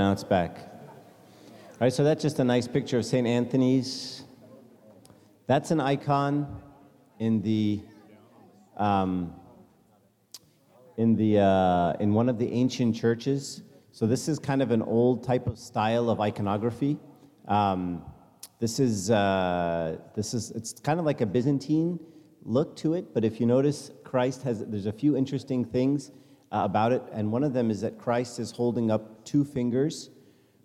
Now it's back. All right, so that's just a nice picture of St. Anthony's. That's an icon in the um, in the uh, in one of the ancient churches. So this is kind of an old type of style of iconography. Um, this is uh, this is it's kind of like a Byzantine look to it, but if you notice, Christ has there's a few interesting things uh, about it, and one of them is that Christ is holding up two fingers,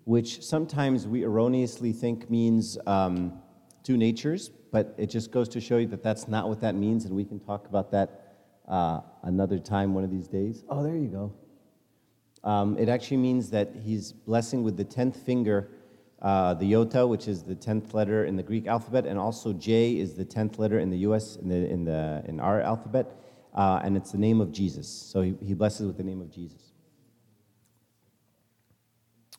which sometimes we erroneously think means um, two natures, but it just goes to show you that that's not what that means, and we can talk about that uh, another time, one of these days. Oh, there you go. Um, it actually means that he's blessing with the tenth finger, uh, the iota, which is the tenth letter in the Greek alphabet, and also J is the tenth letter in the U.S. in the in the in our alphabet uh, and it's the name of Jesus. So he, he blesses with the name of Jesus.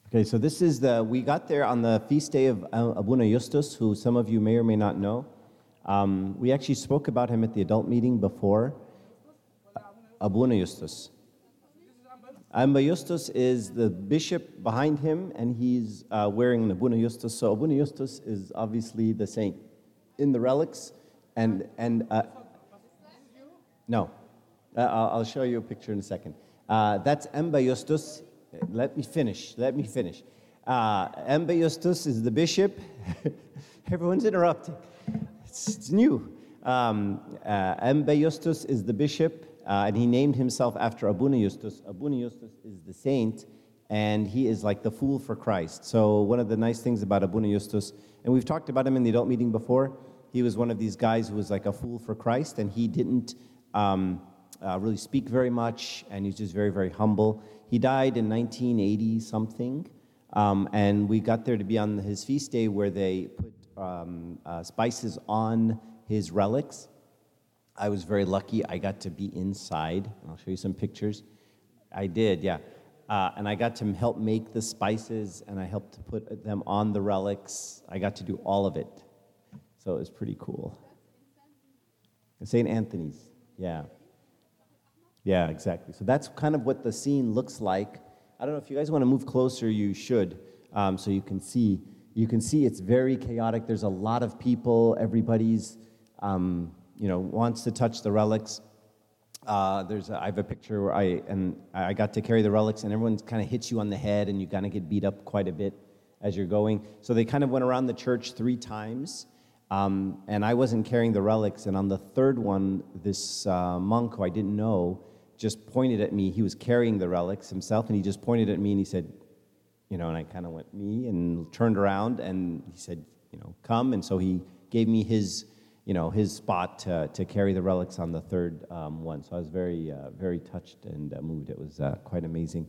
Okay, so this is the, we got there on the feast day of Abuna Justus, who some of you may or may not know. Um, we actually spoke about him at the adult meeting before. Abuna Justus. Amba Justus is the bishop behind him, and he's uh, wearing an Abuna Justus. So Abuna Justus is obviously the saint in the relics, and, and uh, no. Uh, I'll show you a picture in a second. Uh, that's Emba Justus. Let me finish. Let me finish. Uh, Emba Justus is the bishop. Everyone's interrupting. It's, it's new. Um, uh, Emba Justus is the bishop, uh, and he named himself after Abuna Justus. Abuna Justus is the saint, and he is like the fool for Christ. So, one of the nice things about Abuna Justus, and we've talked about him in the adult meeting before, he was one of these guys who was like a fool for Christ, and he didn't um, uh, really speak very much, and he's just very, very humble. He died in 1980 something, um, and we got there to be on his feast day where they put um, uh, spices on his relics. I was very lucky. I got to be inside. I'll show you some pictures. I did, yeah. Uh, and I got to help make the spices, and I helped to put them on the relics. I got to do all of it. So it was pretty cool. St. Anthony's. Yeah. Yeah, exactly. So that's kind of what the scene looks like. I don't know if you guys want to move closer, you should, um, so you can see. You can see it's very chaotic. There's a lot of people. Everybody's, um, you know, wants to touch the relics. Uh, there's a, I have a picture where I and I got to carry the relics, and everyone kind of hits you on the head, and you kind of get beat up quite a bit as you're going. So they kind of went around the church three times um, and I wasn't carrying the relics. And on the third one, this uh, monk who I didn't know just pointed at me. He was carrying the relics himself, and he just pointed at me and he said, you know, and I kind of went, me, and turned around, and he said, you know, come. And so he gave me his, you know, his spot to, to carry the relics on the third um, one. So I was very, uh, very touched and uh, moved. It was uh, quite amazing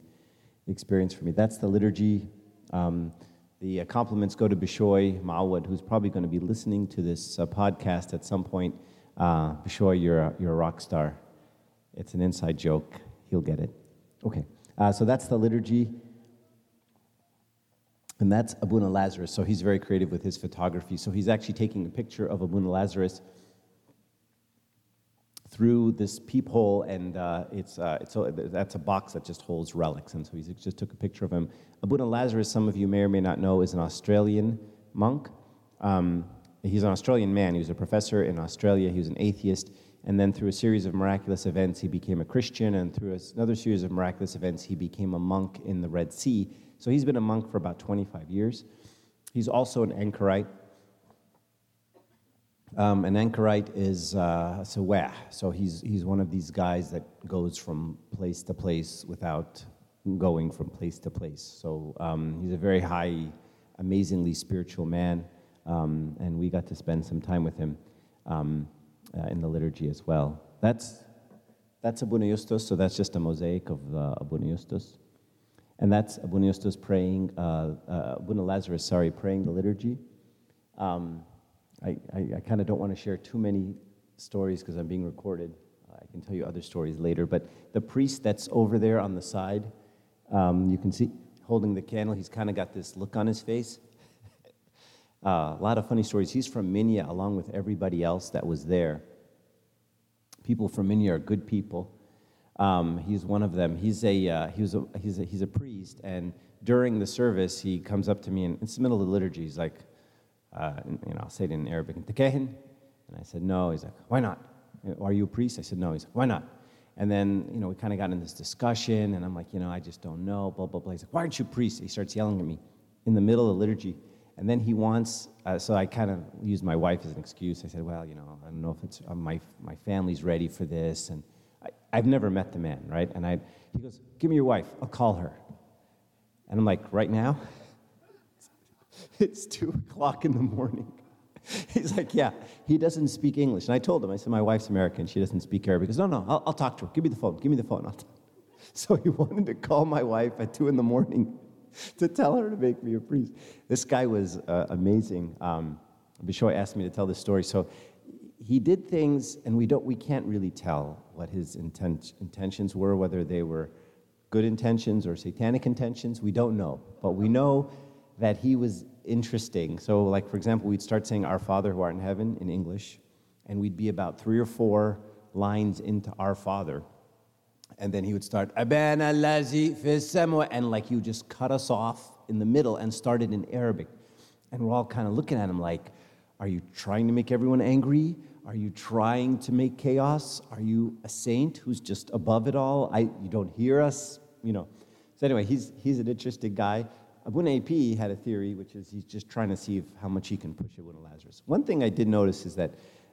experience for me. That's the liturgy. Um, the uh, compliments go to Bishoy Mawad, who's probably going to be listening to this uh, podcast at some point. Uh, Bishoy, you're a, you're a rock star. It's an inside joke. He'll get it. Okay, uh, so that's the liturgy. And that's Abuna Lazarus. So he's very creative with his photography. So he's actually taking a picture of Abuna Lazarus through this peephole, and uh, it's, uh, it's a, that's a box that just holds relics. And so he just took a picture of him. Abuna Lazarus, some of you may or may not know, is an Australian monk. Um, he's an Australian man. He was a professor in Australia. He was an atheist. And then through a series of miraculous events, he became a Christian. And through another series of miraculous events, he became a monk in the Red Sea. So he's been a monk for about 25 years. He's also an anchorite. Um, an anchorite is uh, sawah, so he's, he's one of these guys that goes from place to place without going from place to place. So um, he's a very high, amazingly spiritual man, um, and we got to spend some time with him um, uh, in the liturgy as well. That's, that's Abuna Justus, so that's just a mosaic of uh, Abuna Justus. And that's Abuna Justus praying, uh, uh, Abuna Lazarus, sorry, praying the liturgy. Um, I, I, I kind of don't want to share too many stories because I'm being recorded. I can tell you other stories later. But the priest that's over there on the side, um, you can see holding the candle, he's kind of got this look on his face. uh, a lot of funny stories. He's from Minya along with everybody else that was there. People from Minya are good people. Um, he's one of them. He's a, uh, he was a, he's, a, he's a priest, and during the service, he comes up to me and it's the middle of the liturgy. He's like, uh, you know, I'll say it in Arabic, and I said, no. He's like, why not? Are you a priest? I said, no. He's like, why not? And then, you know, we kind of got in this discussion, and I'm like, you know, I just don't know, blah, blah, blah. He's like, why aren't you a priest? He starts yelling at me in the middle of the liturgy. And then he wants, uh, so I kind of used my wife as an excuse. I said, well, you know, I don't know if it's, uh, my, my family's ready for this. And I, have never met the man, right? And I, he goes, give me your wife, I'll call her. And I'm like, right now? it's two o'clock in the morning. He's like, yeah, he doesn't speak English. And I told him, I said, my wife's American. She doesn't speak Arabic. He goes, no, no, I'll, I'll talk to her. Give me the phone. Give me the phone. So he wanted to call my wife at two in the morning to tell her to make me a priest. This guy was uh, amazing. Um, Bishoy asked me to tell this story. So he did things, and we, don't, we can't really tell what his intent, intentions were, whether they were good intentions or satanic intentions. We don't know. But we know that he was interesting. So, like, for example, we'd start saying, Our Father who art in heaven in English, and we'd be about three or four lines into Our Father. And then he would start, Abana lazi and like you just cut us off in the middle and started in Arabic. And we're all kind of looking at him like, Are you trying to make everyone angry? Are you trying to make chaos? Are you a saint who's just above it all? I, you don't hear us? You know. So, anyway, he's, he's an interesting guy. Abuna AP had a theory, which is he's just trying to see how much he can push Abuna Lazarus. One thing I did notice is that,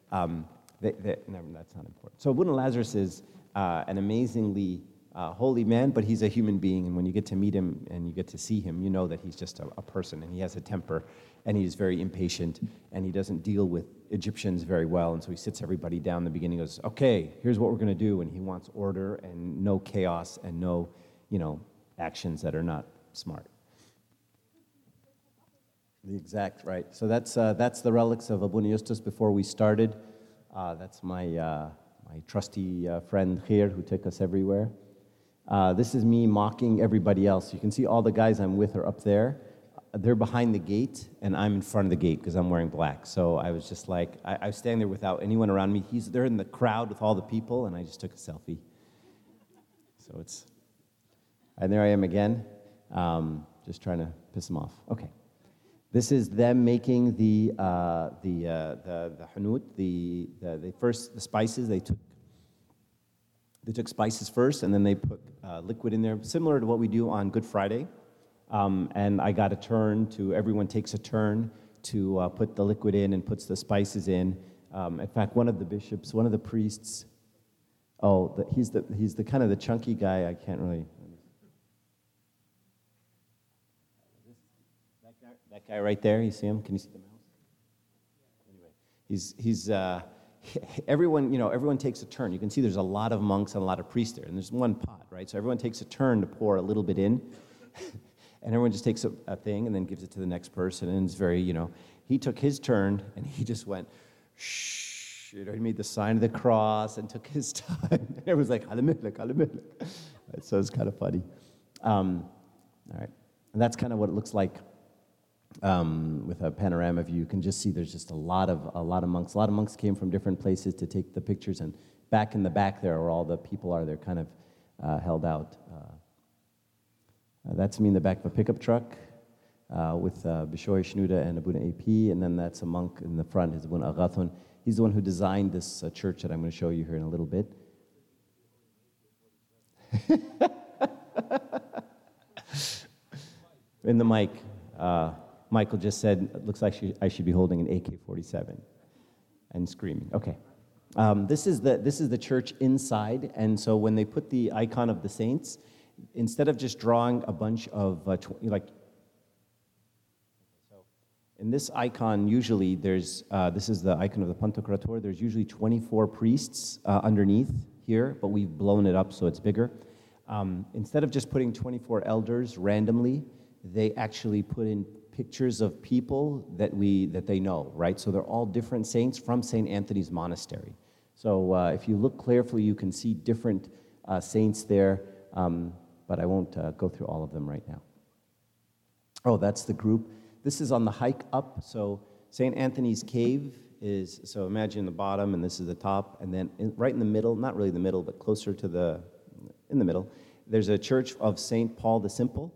um, that's not important. So Abuna Lazarus is uh, an amazingly uh, holy man, but he's a human being, and when you get to meet him and you get to see him, you know that he's just a, a person, and he has a temper, and he's very impatient, and he doesn't deal with Egyptians very well, and so he sits everybody down in the beginning, goes, okay, here's what we're going to do, and he wants order and no chaos and no, you know, actions that are not smart. The exact, right. So that's, uh, that's the relics of Abuna Justus before we started. Uh, that's my, uh, my trusty uh, friend here who took us everywhere. Uh, this is me mocking everybody else. You can see all the guys I'm with are up there. They're behind the gate, and I'm in front of the gate because I'm wearing black. So I was just like, I, I was standing there without anyone around me. He's, they're in the crowd with all the people, and I just took a selfie. So it's, and there I am again, um, just trying to piss him off. Okay. This is them making the, uh, the, uh, the, the hanut, the, the, the, first, the spices. They took, they took spices first, and then they put uh, liquid in there, similar to what we do on Good Friday. Um, and I got a turn to, everyone takes a turn to uh, put the liquid in and puts the spices in. Um, in fact, one of the bishops, one of the priests, oh, the, he's, the, he's the kind of the chunky guy, I can't really, That guy right there, you see him? Can you see the mouse? Anyway, he's, he's uh, everyone, you know, everyone takes a turn. You can see there's a lot of monks and a lot of priests there, and there's one pot, right? So everyone takes a turn to pour a little bit in, and everyone just takes a, a, thing and then gives it to the next person, and it's very, you know, he took his turn and he just went, shh, you know, he made the sign of the cross and took his time. and everyone's like, Alamillik, Alamillik. So it's kind of funny. Um, all right, and that's kind of what it looks like um, with a panorama view, you can just see there's just a lot of a lot of monks. A lot of monks came from different places to take the pictures, and back in the back there, where all the people are, they're kind of uh, held out. Uh, uh that's me in the back of a pickup truck uh, with uh, Bishoy Shnuda and Abuna AP, and then that's a monk in the front, is Abuna Agathon. He's the one who designed this uh, church that I'm going to show you here in a little bit. in the mic. Michael just said, it looks like I should be holding an AK 47 and screaming. Okay. Um, this, is the, this is the church inside, and so when they put the icon of the saints, instead of just drawing a bunch of, uh, tw- like, in this icon, usually there's, uh, this is the icon of the Pantocrator, there's usually 24 priests uh, underneath here, but we've blown it up so it's bigger. Um, instead of just putting 24 elders randomly, they actually put in pictures of people that, we, that they know, right? So they're all different saints from St. Anthony's Monastery. So uh, if you look carefully, you can see different uh, saints there, um, but I won't uh, go through all of them right now. Oh, that's the group. This is on the hike up. So St. Anthony's Cave is, so imagine the bottom, and this is the top, and then in, right in the middle, not really the middle, but closer to the, in the middle, there's a church of St. Paul the Simple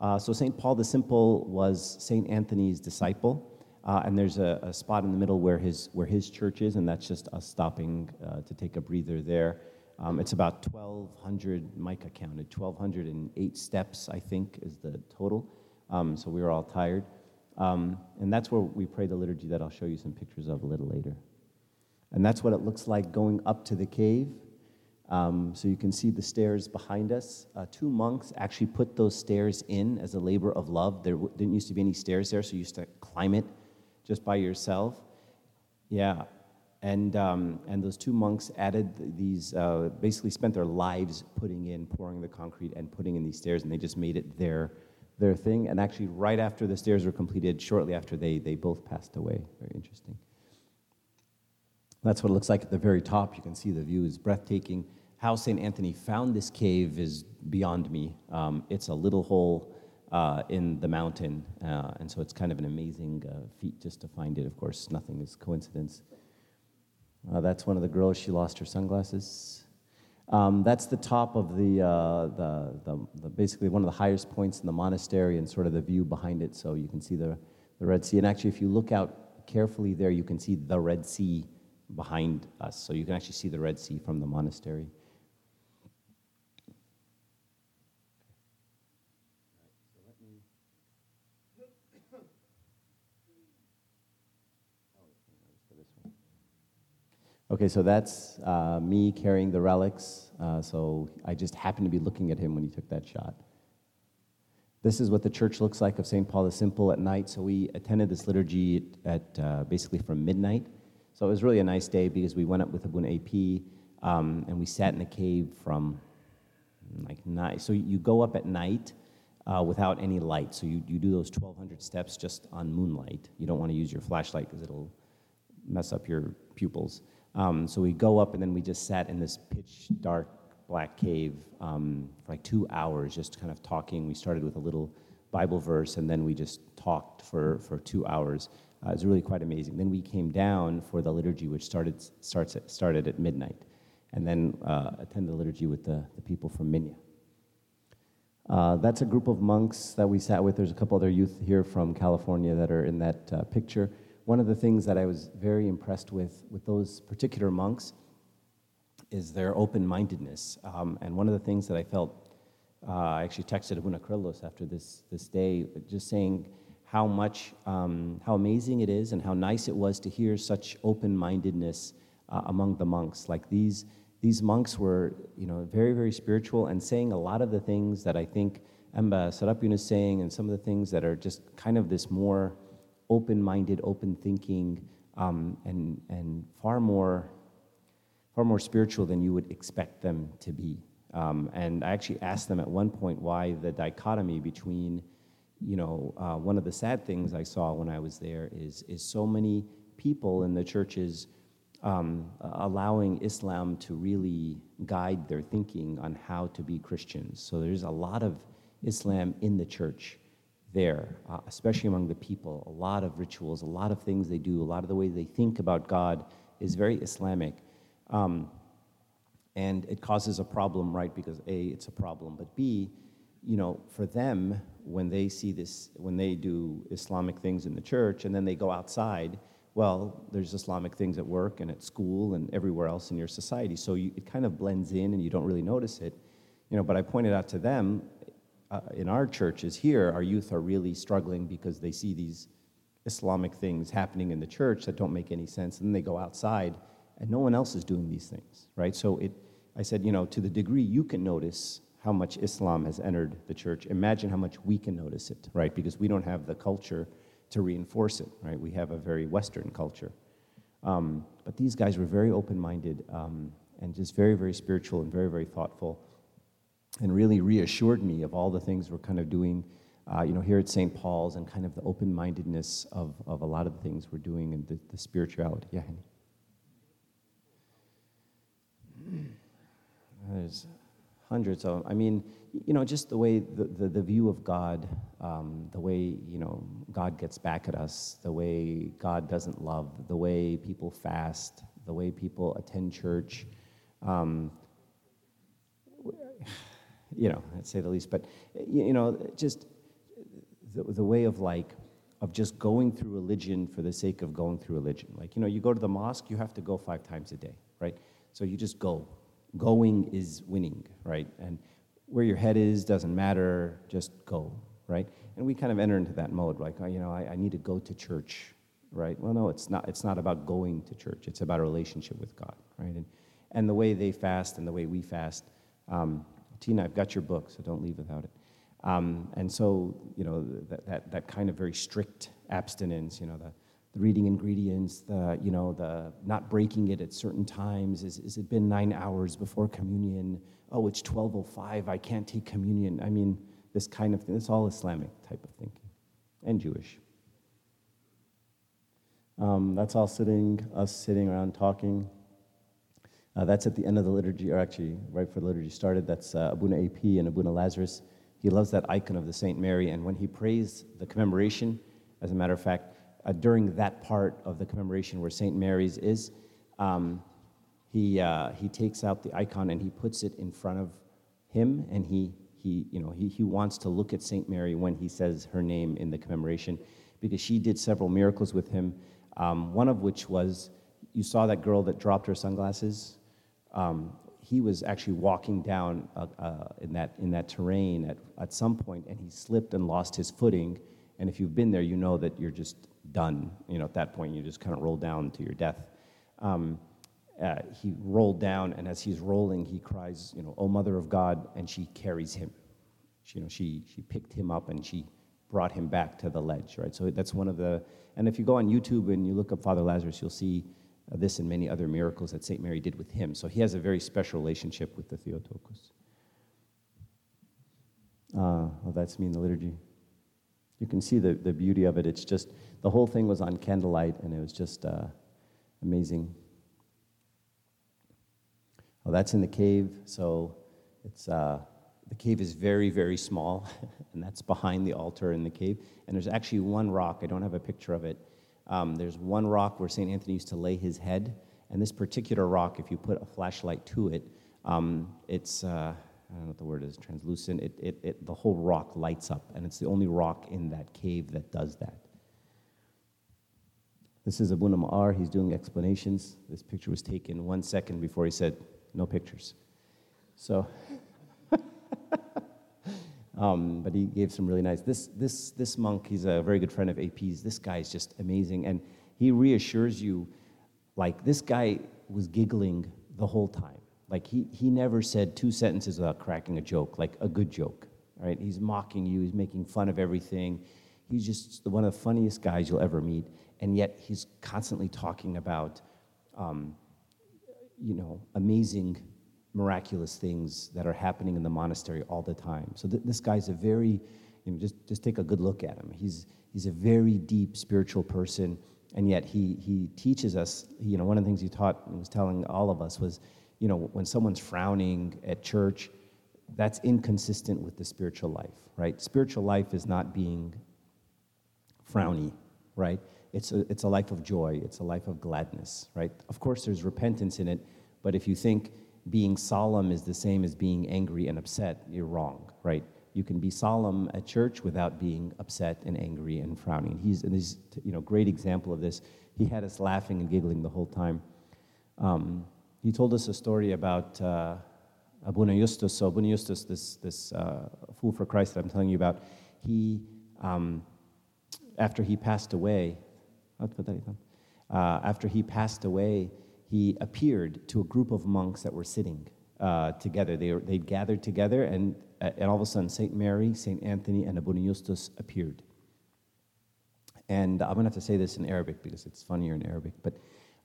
Uh, so St. Paul the Simple was St. Anthony's disciple. Uh, and there's a, a, spot in the middle where his, where his church is, and that's just us stopping uh, to take a breather there. Um, it's about 1,200, Micah counted, 1,208 steps, I think, is the total. Um, so we were all tired. Um, and that's where we pray the liturgy that I'll show you some pictures of a little later. And that's what it looks like going up to the cave. Um, so you can see the stairs behind us. Uh, two monks actually put those stairs in as a labor of love. There w- didn't used to be any stairs there, so you used to climb it just by yourself. Yeah. And, um, and those two monks added these, uh, basically spent their lives putting in, pouring the concrete and putting in these stairs, and they just made it their, their thing. And actually, right after the stairs were completed, shortly after they, they both passed away. Very interesting. That's what it looks like at the very top. You can see the view is breathtaking. How St. Anthony found this cave is beyond me. Um, it's a little hole uh, in the mountain, uh, and so it's kind of an amazing uh, feat just to find it. Of course, nothing is coincidence. Uh, that's one of the girls. She lost her sunglasses. Um, that's the top of the, uh, the, the, the, basically one of the highest points in the monastery and sort of the view behind it, so you can see the, the Red Sea. And actually, if you look out carefully there, you can see the Red Sea behind us, so you can actually see the Red Sea from the monastery. Okay, so that's uh, me carrying the relics. Uh, so I just happened to be looking at him when he took that shot. This is what the church looks like of St. Paul the Simple at night. So we attended this liturgy at uh, basically from midnight. So it was really a nice day because we went up with Abuna AP um, and we sat in a cave from like night. So you go up at night uh, without any light. So you, you do those 1,200 steps just on moonlight. You don't want to use your flashlight because it'll mess up your pupils. Um, so we go up and then we just sat in this pitch dark black cave um, for like two hours, just kind of talking. We started with a little Bible verse and then we just talked for, for two hours. Uh, it was really quite amazing. Then we came down for the liturgy, which started, starts at, started at midnight, and then uh, attended the liturgy with the, the people from Minya. Uh, that's a group of monks that we sat with. There's a couple other youth here from California that are in that uh, picture one of the things that I was very impressed with with those particular monks is their open mindedness. Um, and one of the things that I felt, uh, I actually texted Abuna Kyrillos after this, this day, just saying how much, um, how amazing it is and how nice it was to hear such open mindedness uh, among the monks. Like these, these monks were, you know, very, very spiritual and saying a lot of the things that I think Emba Serapion is saying and some of the things that are just kind of this more open minded, open thinking, um, and, and far, more, far more spiritual than you would expect them to be. Um, and I actually asked them at one point why the dichotomy between, you know, uh, one of the sad things I saw when I was there is, is so many people in the churches um, allowing Islam to really guide their thinking on how to be Christians. So there's a lot of Islam in the church there, uh, especially among the people. A lot of rituals, a lot of things they do, a lot of the way they think about God is very Islamic. Um, and it causes a problem, right? Because A, it's a problem, but B, you know, for them, when they see this, when they do Islamic things in the church and then they go outside, well, there's Islamic things at work and at school and everywhere else in your society. So you, it kind of blends in and you don't really notice it. You know, but I pointed out to them, uh, in our churches here, our youth are really struggling because they see these Islamic things happening in the church that don't make any sense. And then they go outside and no one else is doing these things, right? So it, I said, you know, to the degree you can notice how much Islam has entered the church, imagine how much we can notice it, right? Because we don't have the culture to reinforce it, right? We have a very Western culture. Um, but these guys were very open minded um, and just very, very spiritual and very, very thoughtful and really reassured me of all the things we're kind of doing, uh, you know, here at St. Paul's and kind of the open-mindedness of, of a lot of the things we're doing and the, the spirituality. Yeah. There's hundreds of, them. I mean, you know, just the way the, the, the view of God, um, the way, you know, God gets back at us, the way God doesn't love, the way people fast, the way people attend church. Um, you know, I'd say the least. But, you know, just the, the way of like, of just going through religion for the sake of going through religion. Like, you know, you go to the mosque, you have to go five times a day, right? So you just go. Going is winning, right? And where your head is doesn't matter, just go, right? And we kind of enter into that mode, like, oh, you know, I, I need to go to church, right? Well, no, it's not, it's not about going to church, it's about a relationship with God, right? And, and the way they fast and the way we fast. Um, Tina, I've got your book, so don't leave without it. Um, and so, you know, that, that, that kind of very strict abstinence, you know, the, the reading ingredients, the, you know, the not breaking it at certain times. Is, is it been nine hours before communion? Oh, it's 12.05, I can't take communion. I mean, this kind of thing. It's all Islamic type of thinking and Jewish. Um, that's all sitting, us sitting around talking. Uh, that's at the end of the liturgy, or actually right before the liturgy started. That's uh, Abuna AP and Abuna Lazarus. He loves that icon of the Saint Mary, and when he prays the commemoration, as a matter of fact, uh, during that part of the commemoration where Saint Mary's is, um, he, uh, he takes out the icon and he puts it in front of him, and he, he, you know, he, he wants to look at Saint Mary when he says her name in the commemoration, because she did several miracles with him. Um, one of which was, you saw that girl that dropped her sunglasses. Um, he was actually walking down uh, uh, in, that, in that terrain at, at some point, and he slipped and lost his footing. And if you've been there, you know that you're just done. You know, at that point, you just kind of roll down to your death. Um, uh, he rolled down, and as he's rolling, he cries, you know, "Oh Mother of God!" and she carries him. She, you know, she she picked him up and she brought him back to the ledge, right? So that's one of the. And if you go on YouTube and you look up Father Lazarus, you'll see this and many other miracles that Saint Mary did with him. So he has a very special relationship with the Theotokos. Uh, well, that's me in the liturgy. You can see the, the beauty of it. It's just, the whole thing was on candlelight, and it was just uh, amazing. Well, that's in the cave, so it's, uh, the cave is very, very small, and that's behind the altar in the cave. And there's actually one rock, I don't have a picture of it. Um, there's one rock where St. Anthony used to lay his head, and this particular rock, if you put a flashlight to it, um, it's, uh, I don't know what the word is, translucent. It, it, it, the whole rock lights up, and it's the only rock in that cave that does that. This is Abuna Ma'ar. He's doing explanations. This picture was taken one second before he said, no pictures. So, um, but he gave some really nice. This, this, this monk, he's a very good friend of AP's. This guy is just amazing. And he reassures you, like, this guy was giggling the whole time. Like, he, he never said two sentences without cracking a joke, like a good joke, right? He's mocking you, he's making fun of everything. He's just one of the funniest guys you'll ever meet. And yet, he's constantly talking about um, you know, amazing, miraculous things that are happening in the monastery all the time. So th- this guy's a very, you know, just, just take a good look at him. He's, he's a very deep spiritual person, and yet he, he teaches us, you know, one of the things he taught and was telling all of us was, you know, when someone's frowning at church, that's inconsistent with the spiritual life, right? Spiritual life is not being frowny, right? It's a, it's a life of joy, it's a life of gladness, right? Of course, there's repentance in it, but if you think being solemn is the same as being angry and upset, you're wrong, right? You can be solemn at church without being upset and angry and frowning. He's, and he's you know, great example of this. He had us laughing and giggling the whole time. Um, he told us a story about uh, Abuna Justus. So Abuna Justus, this, this uh, fool for Christ that I'm telling you about, he, um, after he passed away, uh, after he passed away, he appeared to a group of monks that were sitting uh, together. They were, they'd gathered together, and, uh, and all of a sudden, St. Mary, St. Anthony, and Abuna Justus appeared. And I'm going to have to say this in Arabic because it's funnier in Arabic. But,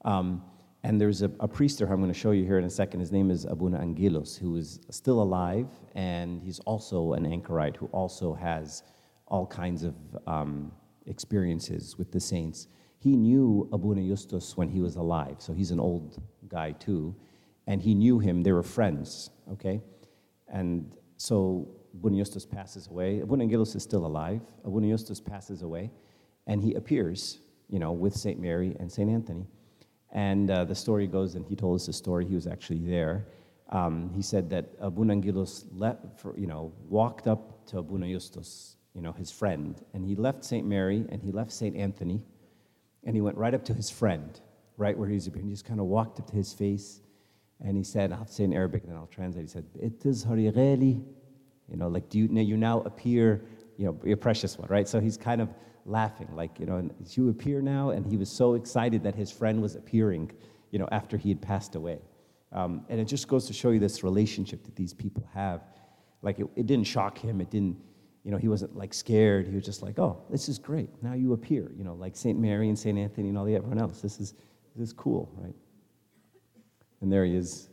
um, and there's a, a, priest there I'm going to show you here in a second. His name is Abuna Angelos, who is still alive, and he's also an anchorite who also has all kinds of um, experiences with the saints he knew Abuna Justus when he was alive, so he's an old guy too, and he knew him. They were friends, okay? And so Abuna Justus passes away. Abuna Angelos is still alive. Abuna Justus passes away, and he appears, you know, with St. Mary and St. Anthony. And uh, the story goes, and he told us the story, he was actually there. Um, he said that Abuna Angelos, let, for, you know, walked up to Abuna Justus you know, his friend. And he left St. Mary and he left St. Anthony and he went right up to his friend, right where he's appearing. He just kind of walked up to his face and he said, I'll say in Arabic and then I'll translate. He said, It is Harigali. You know, like, do you, you now appear, you know, your precious one, right? So he's kind of laughing, like, you know, you appear now. And he was so excited that his friend was appearing, you know, after he had passed away. Um, and it just goes to show you this relationship that these people have. Like, it, it didn't shock him. It didn't, you know, he wasn't like scared. He was just like, oh, this is great. Now you appear, you know, like St. Mary and St. Anthony and all the everyone else. This is, this is cool, right? And there he is,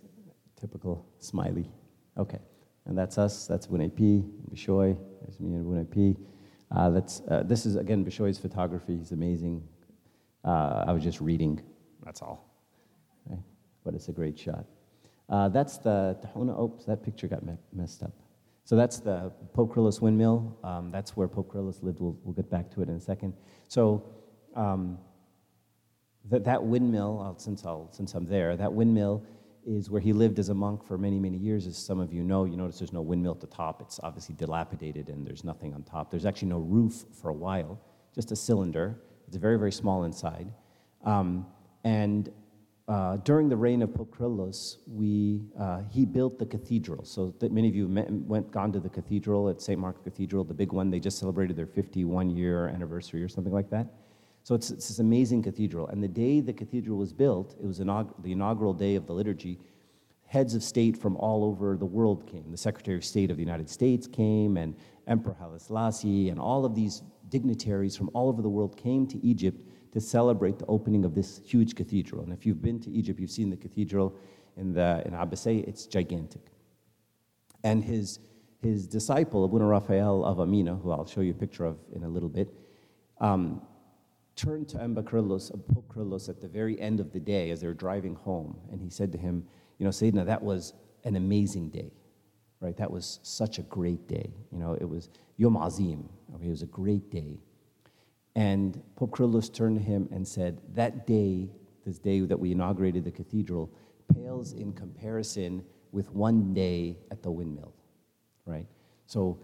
typical smiley. Okay. And that's us. That's Bunepi, Bishoy. There's me and Bunepi. Uh, that's, uh, this is, again, Bishoy's photography. He's amazing. Uh, I was just reading. That's all. Right? But it's a great shot. Uh, that's the Tahuna. Oops, that picture got me- messed up. So that's the Pope Kyrillos windmill. Um, that's where Pope Kyrillos lived. We'll, we'll, get back to it in a second. So um, that, that windmill, since, I'll, since I'm there, that windmill is where he lived as a monk for many, many years. As some of you know, you notice there's no windmill at the top. It's obviously dilapidated and there's nothing on top. There's actually no roof for a while, just a cylinder. It's very, very small inside. Um, and uh, during the reign of Pope we, uh, he built the cathedral. So that many of you met, went gone to the cathedral at St. Mark's Cathedral, the big one. They just celebrated their 51 year anniversary or something like that. So it's, it's this amazing cathedral. And the day the cathedral was built, it was inaug- the inaugural day of the liturgy. Heads of state from all over the world came. The Secretary of State of the United States came, and Emperor Haile Selassie, and all of these dignitaries from all over the world came to Egypt to celebrate the opening of this huge cathedral. And if you've been to Egypt, you've seen the cathedral in, the, in Abbasseh, it's gigantic. And his, his disciple, Abuna Raphael Ava Mina, who I'll show you a picture of in a little bit, um, turned to Amba Kyrillos, Pope Kyrillos, at the very end of the day as they were driving home, and he said to him, You know, Sayyidina, that was an amazing day, right? That was such a great day. You know, it was Yom Azim, okay? It was a great day. And Pope Kyrillos turned to him and said, That day, this day that we inaugurated the cathedral, pales in comparison with one day at the windmill, right? So,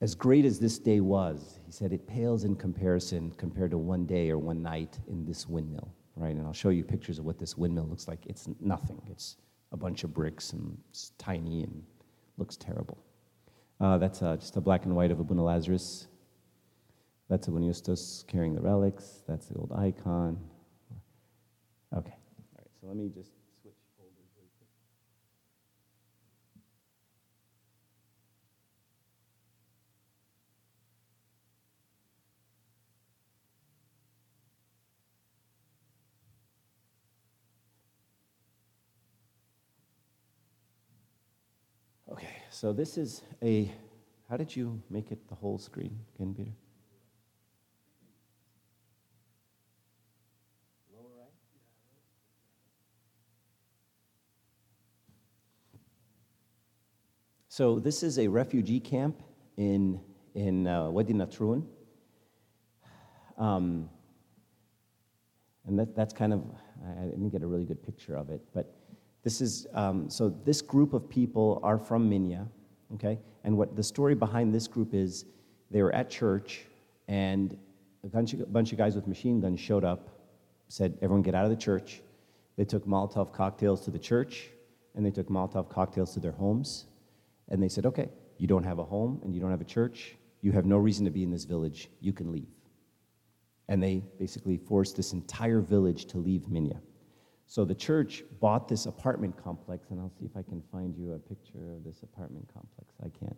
as great as this day was, he said, it pales in comparison compared to one day or one night in this windmill, right? And I'll show you pictures of what this windmill looks like. It's nothing, it's a bunch of bricks and it's tiny and looks terrible. Uh, that's uh, just a black and white of Abuna Lazarus that's Abuna Justus carrying the relics. That's the old icon. Okay. All right, so let me just switch folders really quick. Okay, so this is a, how did you make it the whole screen again, Peter? So this is a refugee camp in, in uh, Wadi Natrun. Um, and that, that's kind of, I didn't get a really good picture of it, but this is, um, so this group of people are from Minya, okay? And what the story behind this group is, they were at church, and a bunch of, bunch of guys with machine guns showed up, said, everyone get out of the church. They took Molotov cocktails to the church, and they took Molotov cocktails to their homes and they said, okay, you don't have a home and you don't have a church. You have no reason to be in this village. You can leave. And they basically forced this entire village to leave Minya. So the church bought this apartment complex, and I'll see if I can find you a picture of this apartment complex. I can't.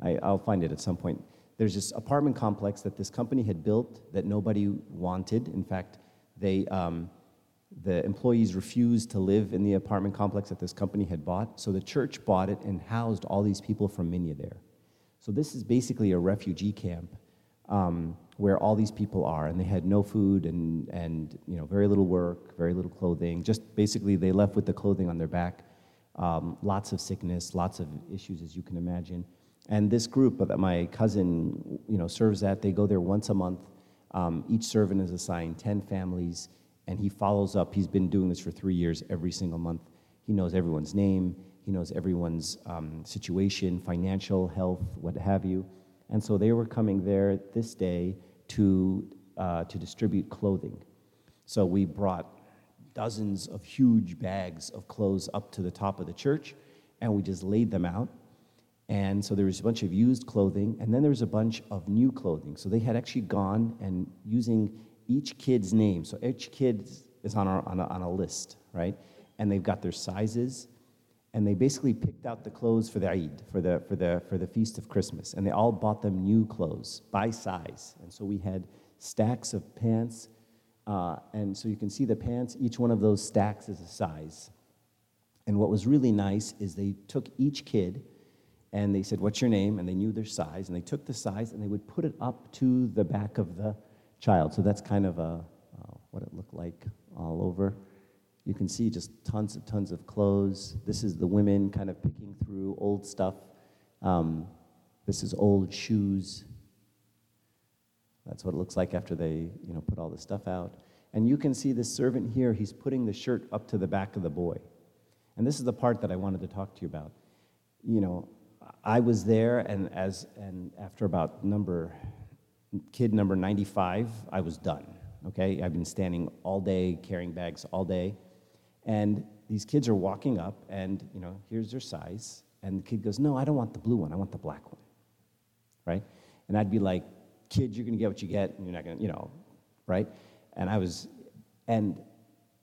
I, will find it at some point. There's this apartment complex that this company had built that nobody wanted. In fact, they, um, the employees refused to live in the apartment complex that this company had bought, so the church bought it and housed all these people from Minya there. So this is basically a refugee camp um, where all these people are, and they had no food and, and you know, very little work, very little clothing. Just basically, they left with the clothing on their back. Um, lots of sickness, lots of issues, as you can imagine. And this group that my cousin, you know, serves at, they go there once a month. Um, each servant is assigned 10 families and he follows up. He's been doing this for three years every single month. He knows everyone's name, he knows everyone's um, situation, financial, health, what have you. And so they were coming there this day to, uh, to distribute clothing. So we brought dozens of huge bags of clothes up to the top of the church, and we just laid them out. And so there was a bunch of used clothing, and then there was a bunch of new clothing. So they had actually gone and using each kid's name. So each kid is on, our, on, a, on a list, right? And they've got their sizes, and they basically picked out the clothes for the Eid, for the, for the, for the Feast of Christmas. And they all bought them new clothes by size. And so we had stacks of pants. Uh, and so you can see the pants, each one of those stacks is a size. And what was really nice is they took each kid and they said, What's your name? And they knew their size. And they took the size and they would put it up to the back of the child. So that's kind of a, uh, what it looked like all over. You can see just tons of tons of clothes. This is the women kind of picking through old stuff. Um, this is old shoes. That's what it looks like after they, you know, put all the stuff out. And you can see this servant here, he's putting the shirt up to the back of the boy. And this is the part that I wanted to talk to you about. You know, I was there, and as and after about number kid number 95, I was done. Okay, I've been standing all day carrying bags all day, and these kids are walking up, and you know, here's their size, and the kid goes, "No, I don't want the blue one. I want the black one." Right? And I'd be like, "Kid, you're gonna get what you get, and you're not gonna, you know, right?" And I was, and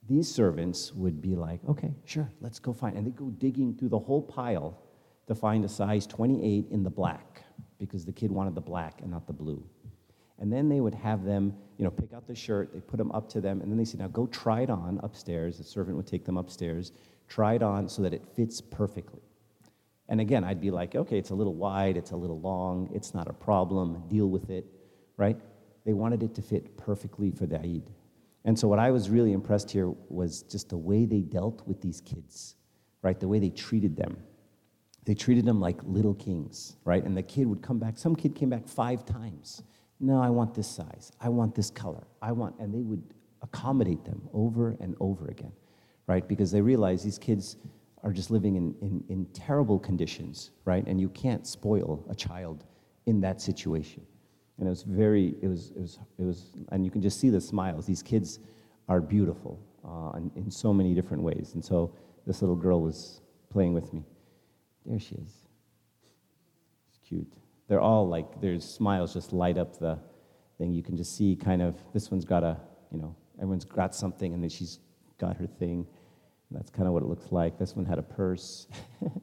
these servants would be like, "Okay, sure, let's go find," and they go digging through the whole pile to find a size 28 in the black because the kid wanted the black and not the blue. And then they would have them, you know, pick out the shirt, they put them up to them, and then they said, now go try it on upstairs. The servant would take them upstairs, try it on so that it fits perfectly. And again, I'd be like, okay, it's a little wide, it's a little long, it's not a problem, deal with it, right? They wanted it to fit perfectly for the Eid. And so what I was really impressed here was just the way they dealt with these kids, right? The way they treated them. They treated them like little kings, right? And the kid would come back. Some kid came back five times. No, I want this size. I want this color. I want, and they would accommodate them over and over again, right? Because they realize these kids are just living in, in, in terrible conditions, right? And you can't spoil a child in that situation. And it was very, it was, it was, it was and you can just see the smiles. These kids are beautiful uh, in, in so many different ways. And so this little girl was playing with me. There she is. It's cute. They're all like, their smiles just light up the thing. You can just see kind of, this one's got a, you know, everyone's got something and then she's got her thing. And that's kind of what it looks like. This one had a purse. and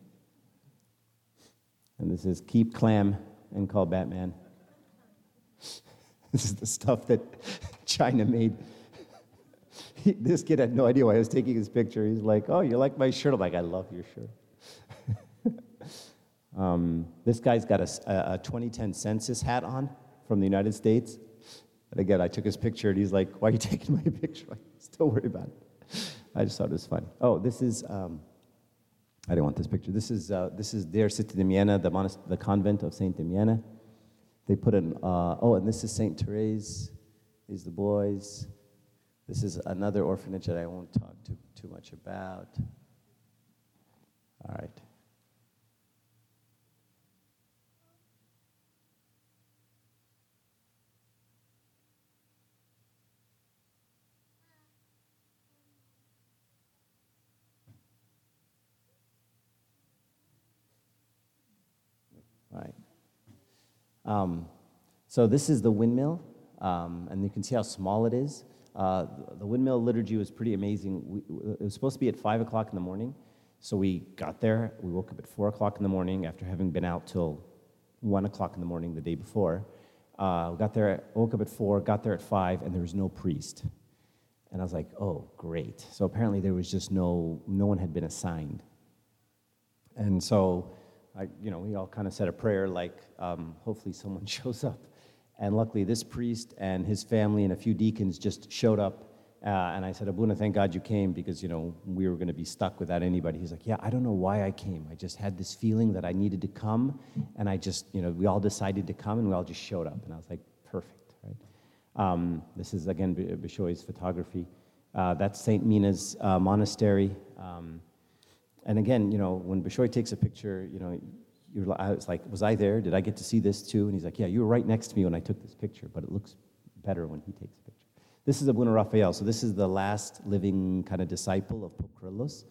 this is Keep Clam and Call Batman. this is the stuff that China made. this kid had no idea why I was taking his picture. He's like, Oh, you like my shirt? I'm like, I love your shirt. Um, this guy's got a, a, 2010 census hat on from the United States. And again, I took his picture and he's like, Why are you taking my picture? Don't worry about it. I just thought it was funny. Oh, this is, um, I didn't want this picture. This is, uh, this is their Sitt Damiana, the, monast- the convent of St. Damiana. They put in, uh, oh, and this is St. Therese. These are the boys. This is another orphanage that I won't talk too, too much about. All. Right. Um, so this is the windmill, um, and you can see how small it is. Uh, the windmill liturgy was pretty amazing. We, it was supposed to be at 5 o'clock in the morning, so we got there. We woke up at 4 o'clock in the morning after having been out till 1 o'clock in the morning the day before. Uh, we got there, woke up at 4, got there at 5, and there was no priest. And I was like, oh, great. So apparently there was just no, no one had been assigned. And so I, you know, we all kind of said a prayer like, um, hopefully someone shows up. And luckily, this priest and his family and a few deacons just showed up. Uh, and I said, Abuna, thank God you came because, you know, we were going to be stuck without anybody. He's like, yeah, I don't know why I came. I just had this feeling that I needed to come. And I just, you know, we all decided to come and we all just showed up. And I was like, perfect, right? Um, this is, again, Bishoy's photography. Uh, that's St. Mina's uh, monastery. Um, and again, you know, when Bishoy takes a picture, you know, you're, I was like, was I there? Did I get to see this too? And he's like, yeah, you were right next to me when I took this picture, but it looks better when he takes a picture. This is Abuna Raphael. So this is the last living kind of disciple of Pope Kyrillos.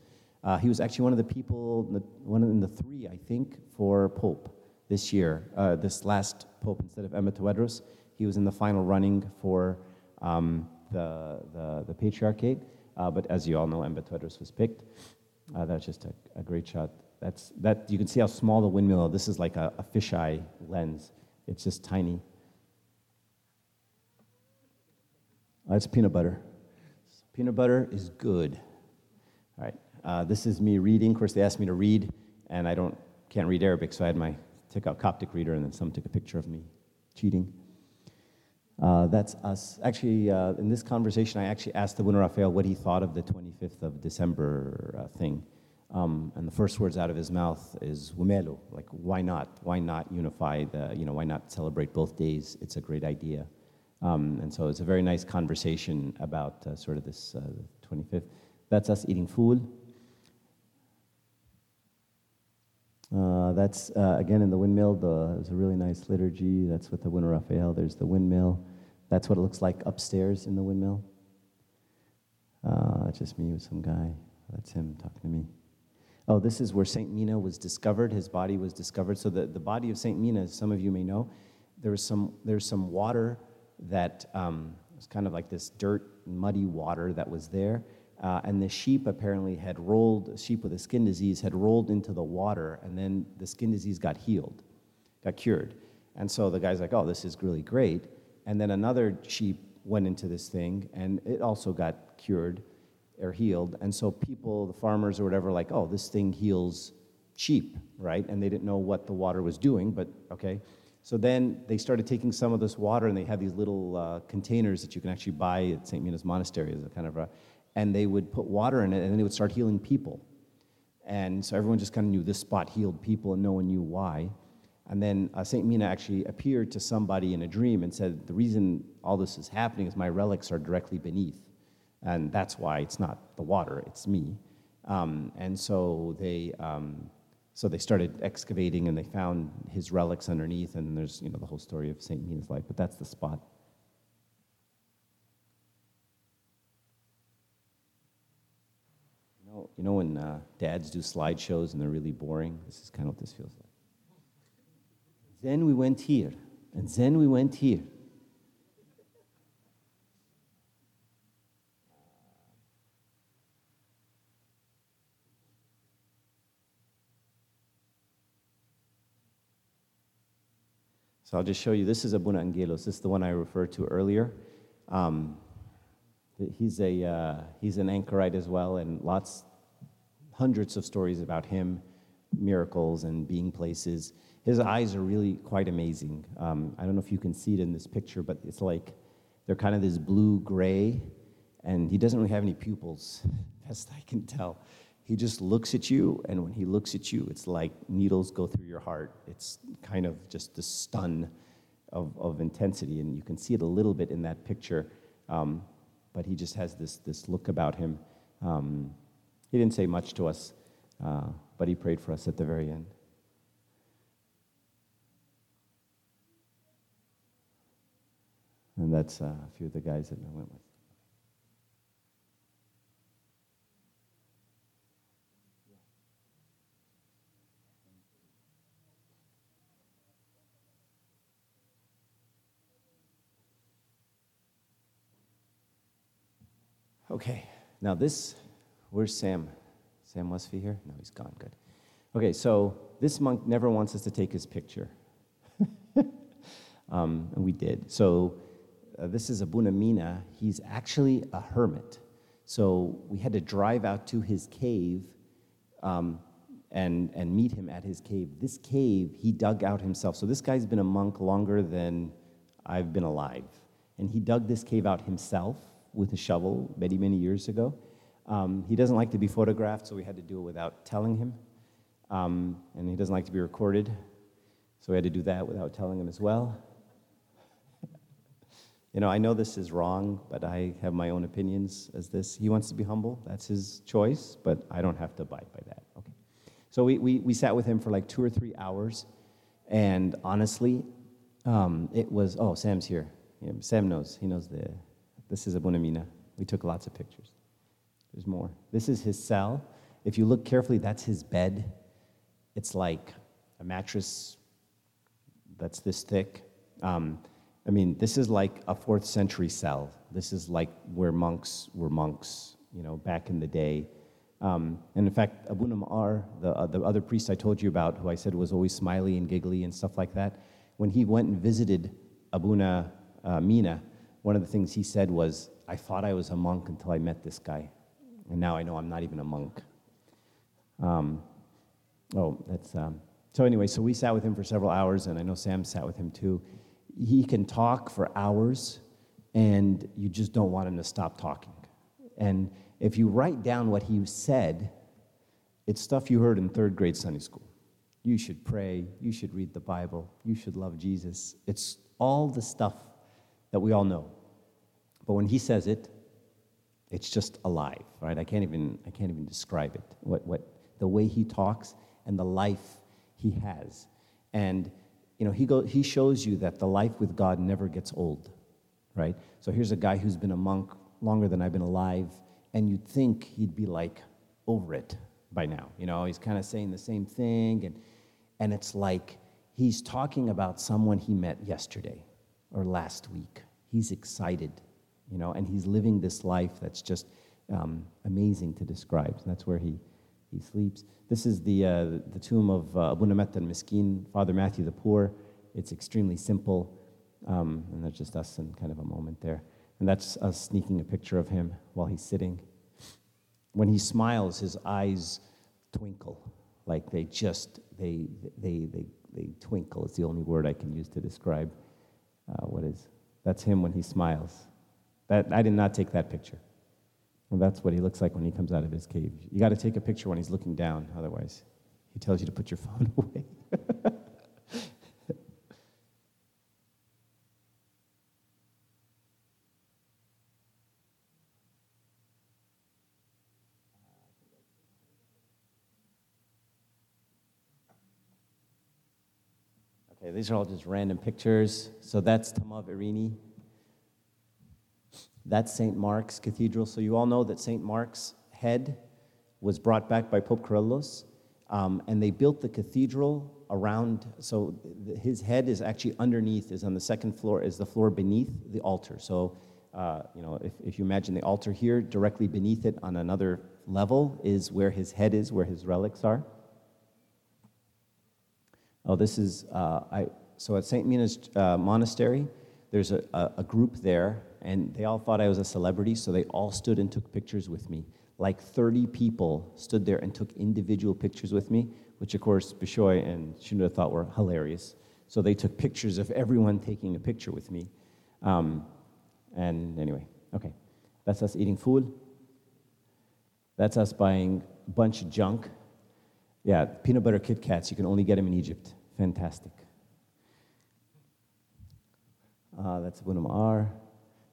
Uh, he was actually one of the people, one in the three, I think, for Pope this year, uh, this last Pope instead of Emba Tewedros. He was in the final running for um, the, the, the Patriarchate, uh, but as you all know, Emba Tewedros was picked. Uh, that's just a, a great shot. That's, that, you can see how small the windmill is. This is like a, a fisheye lens. It's just tiny. That's peanut butter. Peanut butter is good. All right. Uh, this is me reading. Of course, they asked me to read, and I don't can't read Arabic, so I had my took out Coptic reader, and then some took a picture of me cheating. Uh, that's us. Actually, uh, in this conversation, I actually asked the winner Raphael what he thought of the 25th of December uh, thing. Um, and the first words out of his mouth is "wumelo," like why not? Why not unify the? You know, why not celebrate both days? It's a great idea. Um, and so it's a very nice conversation about uh, sort of this uh, 25th. That's us eating food. Uh, that's uh, again in the windmill. The, there's a really nice liturgy. That's with the winter Raphael. There's the windmill. That's what it looks like upstairs in the windmill. Uh, just me with some guy. That's him talking to me. Oh, this is where Saint Mina was discovered. His body was discovered. So the, the body of Saint Mina, as some of you may know, there was some there's some water that um, was kind of like this dirt, muddy water that was there. Uh, and the sheep apparently had rolled, sheep with a skin disease had rolled into the water, and then the skin disease got healed, got cured. And so the guy's like, oh, this is really great. And then another sheep went into this thing, and it also got cured or healed. And so people, the farmers or whatever, like, oh, this thing heals sheep, right? And they didn't know what the water was doing, but okay. So then they started taking some of this water, and they have these little uh, containers that you can actually buy at St. Mina's Monastery as a kind of a, and they would put water in it, and then they would start healing people. And so everyone just kind of knew this spot healed people, and no one knew why. And then uh, St. Mina actually appeared to somebody in a dream and said, The reason all this is happening is my relics are directly beneath. And that's why it's not the water, it's me. Um, and so they, um, so they started excavating and they found his relics underneath. And there's you know, the whole story of St. Mina's life, but that's the spot. You know, when uh, dads do slideshows and they're really boring? This is kind of what this feels like. Then we went here, and then we went here. So I'll just show you. This is Abuna Angelos. This is the one I referred to earlier. Um, he's, a, uh, he's an anchorite as well, and lots, hundreds of stories about him, miracles and being places. His eyes are really quite amazing. Um, I don't know if you can see it in this picture, but it's like they're kind of this blue gray, and he doesn't really have any pupils, best I can tell. He just looks at you, and when he looks at you, it's like needles go through your heart. It's kind of just this stun of, of intensity, and you can see it a little bit in that picture. Um, but he just has this, this look about him. Um, he didn't say much to us, uh, but he prayed for us at the very end. And that's uh, a few of the guys that I went with. Okay, now this, where's Sam? Sam Westby here? No, he's gone. Good. Okay, so this monk never wants us to take his picture. um, and we did. So uh, this is Abuna Mina. He's actually a hermit. So we had to drive out to his cave um, and, and meet him at his cave. This cave, he dug out himself. So this guy's been a monk longer than I've been alive. And he dug this cave out himself with a shovel many, many years ago. Um, he doesn't like to be photographed, so we had to do it without telling him. Um, and he doesn't like to be recorded, so we had to do that without telling him as well. you know, I know this is wrong, but I have my own opinions as this. He wants to be humble, that's his choice, but I don't have to abide by that. Okay. So we, we, we sat with him for like two or three hours. And honestly, um, it was, oh, Sam's here. Yeah, Sam knows. He knows the, this is Abuna Mina. We took lots of pictures. There's more. This is his cell. If you look carefully, that's his bed. It's like a mattress that's this thick. Um, I mean, this is like a fourth century cell. This is like where monks were monks, you know, back in the day. Um, and in fact, Abu Namar, the, uh, the other priest I told you about, who I said was always smiley and giggly and stuff like that, when he went and visited Abuna uh, Mina, one of the things he said was, I thought I was a monk until I met this guy. And now I know I'm not even a monk. Um, oh, that's. Um, so, anyway, so we sat with him for several hours, and I know Sam sat with him too. He can talk for hours, and you just don't want him to stop talking. And if you write down what he said, it's stuff you heard in third grade Sunday school. You should pray, you should read the Bible, you should love Jesus. It's all the stuff that we all know. But when he says it, it's just alive, right? I can't even, I can't even describe it. What, what, the way he talks and the life he has. And, you know, he, go, he shows you that the life with God never gets old, right? So here's a guy who's been a monk longer than I've been alive, and you'd think he'd be like over it by now. You know, he's kind of saying the same thing, and, and it's like he's talking about someone he met yesterday or last week. He's excited you know, and he's living this life that's just um, amazing to describe. That's where he, he sleeps. This is the, uh, the tomb of uh, Abuna Matta al-Miskin, Father Matthew the Poor. It's extremely simple, um, and that's just us in kind of a moment there. And that's us sneaking a picture of him while he's sitting. When he smiles, his eyes twinkle, like they just, they, they, they, they twinkle. It's the only word I can use to describe uh, what is. That's him when he smiles. That, I did not take that picture. Well, that's what he looks like when he comes out of his cave. You got to take a picture when he's looking down, otherwise, he tells you to put your phone away. okay, these are all just random pictures. So that's Tamav Irini. That's St. Mark's Cathedral. So you all know that St. Mark's head was brought back by Pope Kyrillos, um, and they built the cathedral around. So his head is actually underneath, is on the second floor, is the floor beneath the altar. So uh, you know, if, if you imagine the altar here, directly beneath it on another level is where his head is, where his relics are. Oh, this is, uh, I, so at St. Mina's uh, Monastery, there's a, a, a group there and they all thought I was a celebrity, so they all stood and took pictures with me. Like 30 people stood there and took individual pictures with me, which of course Bishoy and Shinra thought were hilarious. So they took pictures of everyone taking a picture with me. Um, and anyway, okay, that's us eating food. That's us buying a bunch of junk. Yeah, peanut butter Kit Kats, you can only get them in Egypt. Fantastic. Uh, that's Bunam R.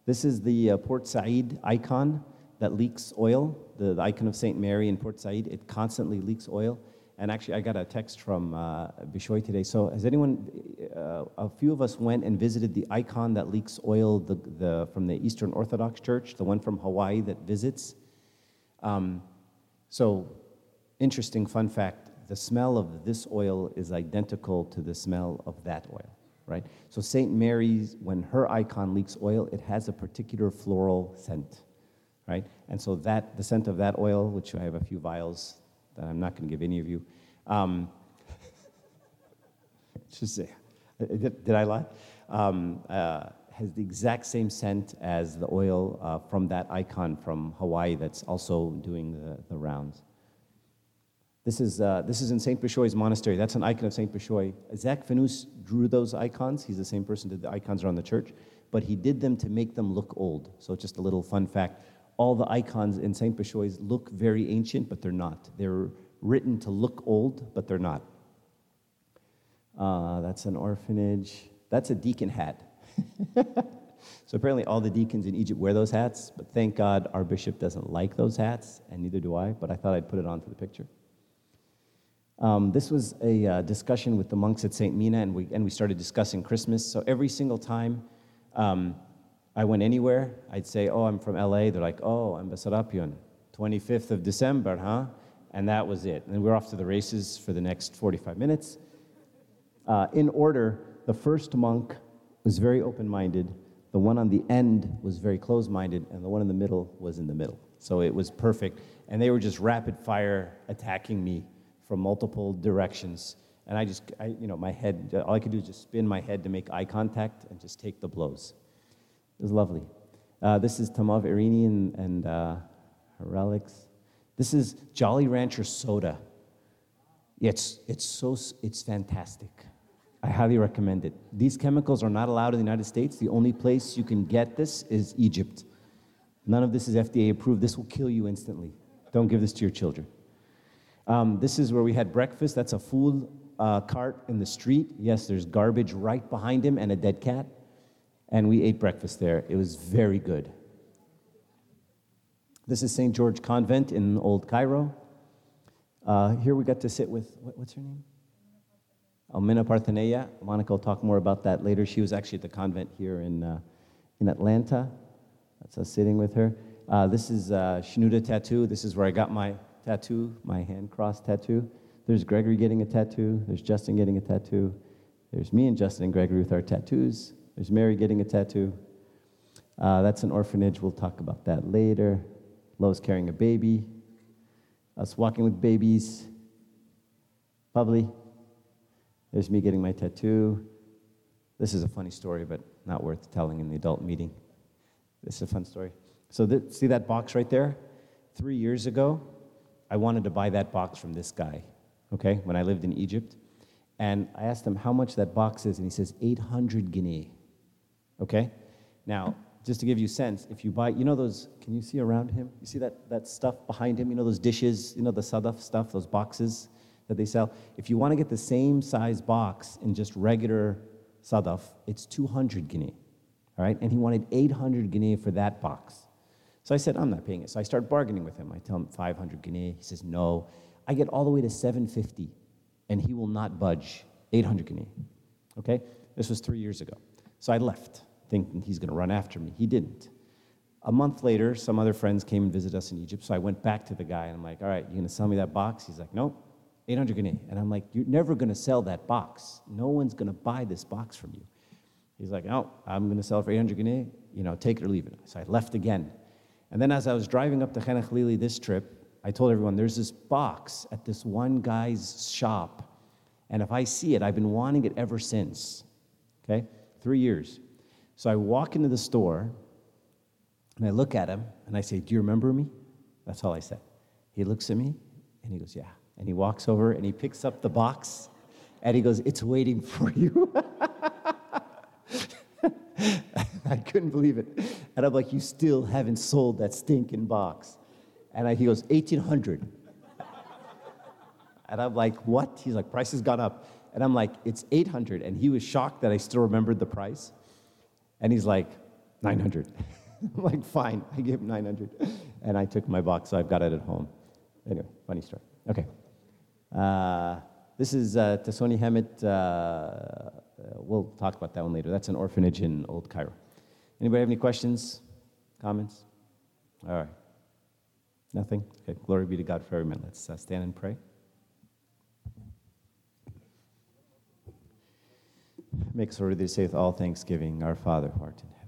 This is the uh, Port Said icon that leaks oil, the, the, icon of St. Mary in Port Said. It constantly leaks oil. And actually, I got a text from uh, Bishoy today. So, has anyone, uh, a few of us went and visited the icon that leaks oil the, the, from the Eastern Orthodox Church, the one from Hawaii that visits. Um, so, interesting fun fact the smell of this oil is identical to the smell of that oil right? So St. Mary's, when her icon leaks oil, it has a particular floral scent, right? And so that the scent of that oil, which I have a few vials that I'm not going to give any of you, um, just say, did, did I lie? Um, uh, has the exact same scent as the oil uh, from that icon from Hawaii that's also doing the, the rounds. This is, uh, this is in St. Bishoy's monastery. That's an icon of St. Bishoy. Isaac Fanous drew those icons. He's the same person that did the icons around the church, but he did them to make them look old. So, just a little fun fact all the icons in St. Bishoy's look very ancient, but they're not. They're written to look old, but they're not. Uh, that's an orphanage. That's a deacon hat. so apparently, all the deacons in Egypt wear those hats, but thank God our bishop doesn't like those hats, and neither do I, but I thought I'd put it on for the picture. Um, this was a uh, discussion with the monks at St. Mina, and we, and we started discussing Christmas. So every single time um, I went anywhere, I'd say, Oh, I'm from LA. They're like, Oh, Anba Serapion, 25th of December, huh? And that was it. And we're off to the races for the next 45 minutes. Uh, in order, the first monk was very open minded, the one on the end was very close minded, and the one in the middle was in the middle. So it was perfect. And they were just rapid fire attacking me from multiple directions. And I just, I, you know, my head, all I could do is just spin my head to make eye contact and just take the blows. It was lovely. Uh, this is Tamav Irini and, and uh, relics. This is Jolly Rancher soda. It's, it's so, it's fantastic. I highly recommend it. These chemicals are not allowed in the United States. The only place you can get this is Egypt. None of this is FDA approved. This will kill you instantly. Don't give this to your children. Um, this is where we had breakfast. That's a food uh, cart in the street. Yes, there's garbage right behind him and a dead cat. And we ate breakfast there. It was very good. This is St. George Convent in Old Cairo. Uh, here we got to sit with, what, what's her name? Almina Partheneia. Monica will talk more about that later. She was actually at the convent here in, uh, in Atlanta. That's us sitting with her. Uh, this is uh, Shnuda Tattoo. This is where I got my tattoo, my hand cross tattoo. There's Gregory getting a tattoo. There's Justin getting a tattoo. There's me and Justin and Gregory with our tattoos. There's Mary getting a tattoo. Uh, that's an orphanage. We'll talk about that later. Lois carrying a baby. Us walking with babies. Bubbly. There's me getting my tattoo. This is a funny story, but not worth telling in the adult meeting. This is a fun story. So, th- see that box right there? Three years ago, I wanted to buy that box from this guy, okay, when I lived in Egypt. And I asked him how much that box is, and he says 800 guinea. Okay? Now, just to give you sense, if you buy, you know those, can you see around him? You see that, that stuff behind him? You know those dishes, you know the sadaf stuff, those boxes that they sell? If you want to get the same size box in just regular sadaf, it's 200 guinea. All right? And he wanted 800 guinea for that box. So I said, I'm not paying it. So I start bargaining with him. I tell him 500 guinea. He says, no. I get all the way to 750, and he will not budge. 800 guinea. Okay? This was three years ago. So I left, thinking he's going to run after me. He didn't. A month later, some other friends came and visited us in Egypt. So I went back to the guy, and I'm like, all right, you're going to sell me that box? He's like, nope, 800 guinea. And I'm like, you're never going to sell that box. No one's going to buy this box from you. He's like, oh, I'm going to sell it for 800 guinea. You know, take it or leave it. So I left again. And then as I was driving up to Khan el-Khalili this trip, I told everyone there's this box at this one guy's shop. And if I see it, I've been wanting it ever since. Okay? Three years. So I walk into the store and I look at him and I say, Do you remember me? That's all I said. He looks at me and he goes, Yeah. And he walks over and he picks up the box and he goes, It's waiting for you. I couldn't believe it. And I'm like, you still haven't sold that stinking box. And I, he goes, 1800 And I'm like, what? He's like, price has gone up. And I'm like, it's 800 And he was shocked that I still remembered the price. And he's like, 900 I'm like, fine. I gave him 900 And I took my box, so I've got it at home. Anyway, funny story. Okay. Uh, this is uh, Tasoni Hemet. Uh, we'll talk about that one later. That's an orphanage in Old Cairo. Anybody have any questions, comments? All right. Nothing? Okay. Glory be to God for every man. Let's uh, stand and pray. Make worthy to say with all thanksgiving, Our Father who art in heaven